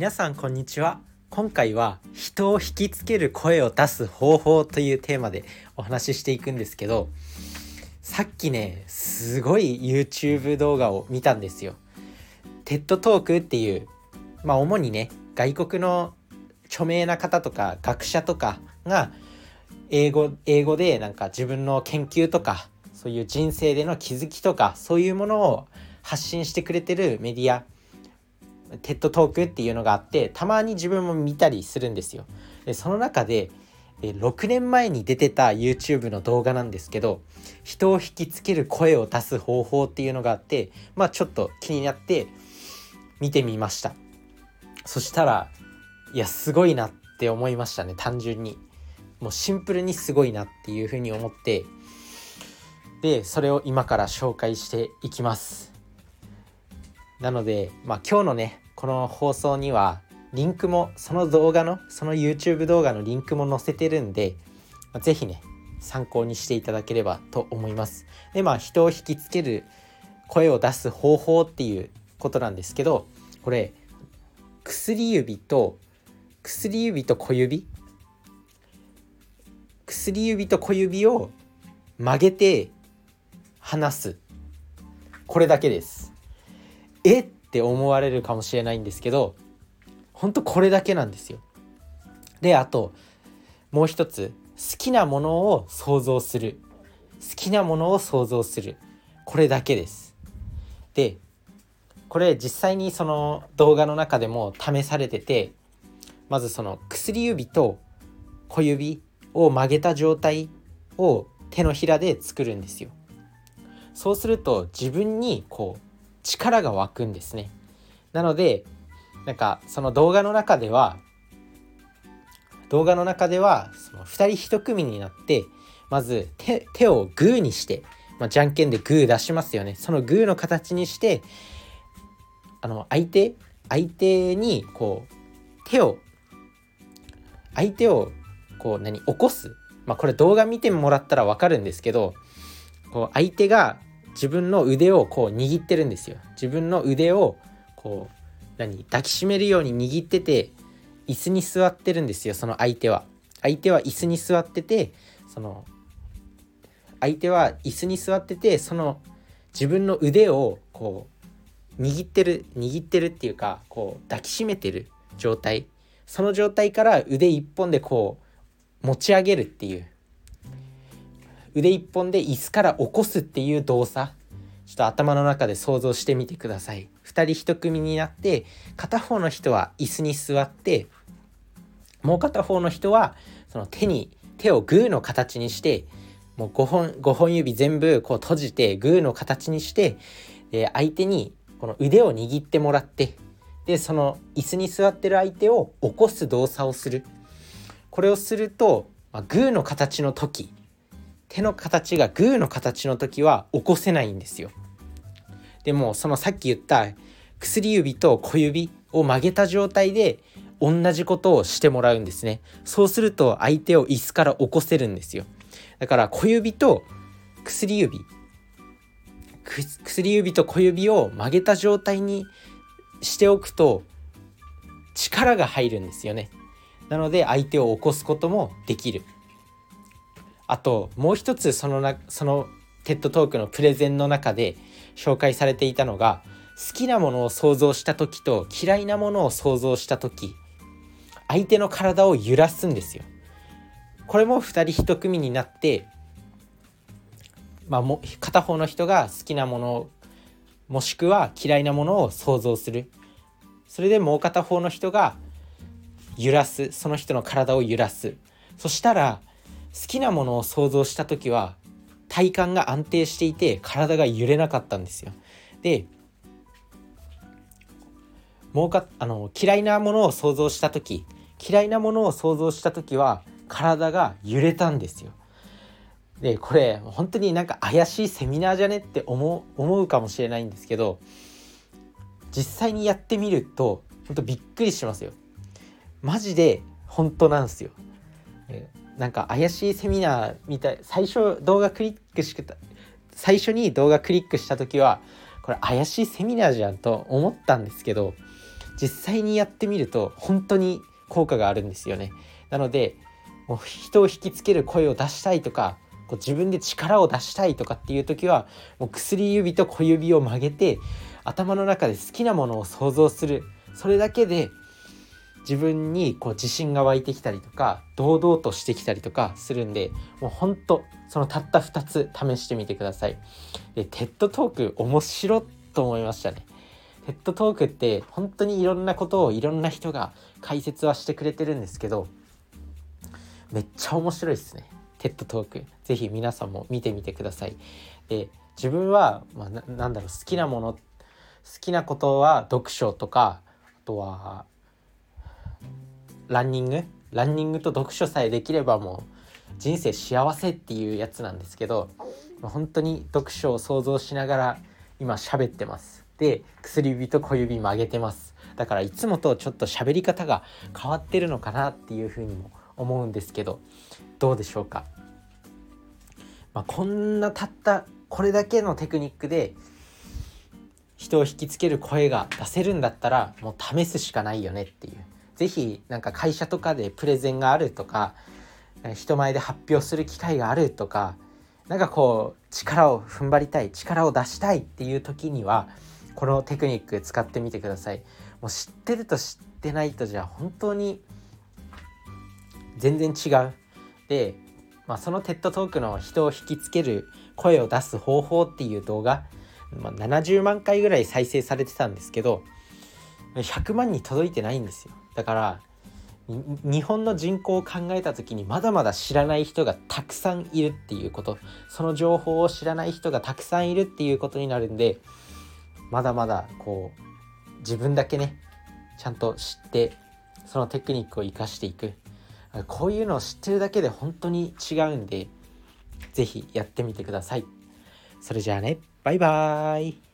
皆さんこんにちは。今回は人を引きつける声を出す方法というテーマでお話ししていくんですけどさっきねすごい YouTube 動画を見たんですよ。TED トークっていうまあ主にね外国の著名な方とか学者とかが英語英語でなんか自分の研究とかそういう人生での気づきとかそういうものを発信してくれてるメディアテッドトークっていうのがあってたまに自分も見たりするんですよ。でその中で6年前に出てた YouTube の動画なんですけど人を引きつける声を出す方法っていうのがあってまあちょっと気になって見てみました。そしたらいやすごいなって思いましたね単純に。もうシンプルにすごいなっていうふうに思ってでそれを今から紹介していきます。なのでまあ今日のねこの放送にはリンクもその動画のその YouTube 動画のリンクも載せてるんで、是非ね参考にしていただければと思います。でまあ人を引きつける声を出す方法っていうことなんですけどこれ薬指と薬指と小指薬指と小指を曲げて離す。これだけです。えって思われるかもしれないんですけどほんとこれだけなんですよ。であともう一つ好きなものを想像する。好きなものを想像する。これだけです。でこれ実際にその動画の中でも試されててまずその薬指と小指を曲げた状態を手のひらで作るんですよ。そうすると自分にこう力が湧くんですね。なのでなんかその動画の中では動画の中ではその2人1組になってまず手手をグーにして、まあ、じゃんけんでグー出しますよね。そのグーの形にしてあの相手相手にこう手を相手をこう何起こす。まあこれ動画見てもらったら分かるんですけどこう相手が自分の腕をこう握ってるんですよ。自分の腕をこう何抱きしめるように握ってて椅子に座ってるんですよその相手は。相手は椅子に座っててその相手は椅子に座っててその自分の腕をこう握ってる握ってるっていうかこう抱きしめてる状態。その状態から腕一本でこう持ち上げるっていう。腕一本で椅子から起こすっていう動作。ちょっと頭の中で想像してみてください。2人1組になって片方の人は椅子に座ってもう片方の人はその手に手をグーの形にしてもう5本 ,5 本指全部こう閉じてグーの形にしてで相手にこの腕を握ってもらってでその椅子に座ってる相手を起こす動作をする。これをすると、まあ、グーの形の時手の形がグーの形の時は起こせないんですよ。でもそのさっき言った薬指と小指を曲げた状態で同じことをしてもらうんですね。そうすると相手を椅子から起こせるんですよ。だから小指と薬指薬指と小指を曲げた状態にしておくと力が入るんですよね。なので相手を起こすこともできる。あともう一つそのなそのテッドトークのプレゼンの中で紹介されていたのが好きなものを想像した時と嫌いなものを想像した時相手の体を揺らすんですよ。これも2人1組になって、まあ、も片方の人が好きなものもしくは嫌いなものを想像する。それでもう片方の人が揺らす。その人の体を揺らす。そしたら好きなものを想像した時は体幹が安定していて体が揺れなかったんですよ。でもうかあの嫌いなものを想像した時嫌いなものを想像した時は体が揺れたんですよ。でこれ本当になんか怪しいセミナーじゃねって思う思うかもしれないんですけど実際にやってみると本当びっくりしますよ。マジで本当なんですよ。なんか怪しいセミナーみたい最初動画クリックした最初に動画クリックした時はこれ怪しいセミナーじゃんと思ったんですけど実際にやってみると本当に効果があるんですよね。なのでもう人を引きつける声を出したいとかこう自分で力を出したいとかっていう時はもう薬指と小指を曲げて頭の中で好きなものを想像する。それだけで自分にこう自信が湧いてきたりとか堂々としてきたりとかするんでもうほんとそのたった2つ試してみてください。で TED Talk 面白いと思いましたね。 TED Talk って本当にいろんなことをいろんな人が解説はしてくれてるんですけどめっちゃ面白いですね。 TED Talk。是非皆さんも見てみてください。で自分は、まあ、なんだろう好きなもの好きなことは読書とかあとはランニング？ランニングと読書さえできればもう人生幸せっていうやつなんですけど本当に読書を想像しながら今喋ってます。で薬指と小指曲げてます。だからいつもとちょっと喋り方が変わってるのかなっていうふうにも思うんですけどどうでしょうか、まあ、こんなたったこれだけのテクニックで人を引きつける声が出せるんだったらもう試すしかないよねっていう。是非なんか会社とかでプレゼンがあるとか人前で発表する機会があるとかなんかこう力を踏ん張りたい力を出したいっていう時にはこのテクニック使ってみてください。もう知ってると知ってないとじゃあ本当に全然違う。で、まあ、そのテッドトークの人を引きつける声を出す方法っていう動画、まあ、70万回ぐらい再生されてたんですけど100万に届いてないんですよ。だから日本の人口を考えた時にまだまだ知らない人がたくさんいるっていうこと。その情報を知らない人がたくさんいるっていうことになるんでまだまだこう自分だけねちゃんと知ってそのテクニックを生かしていく。こういうのを知ってるだけで本当に違うんで是非やってみてください。それじゃあねバイバーイ。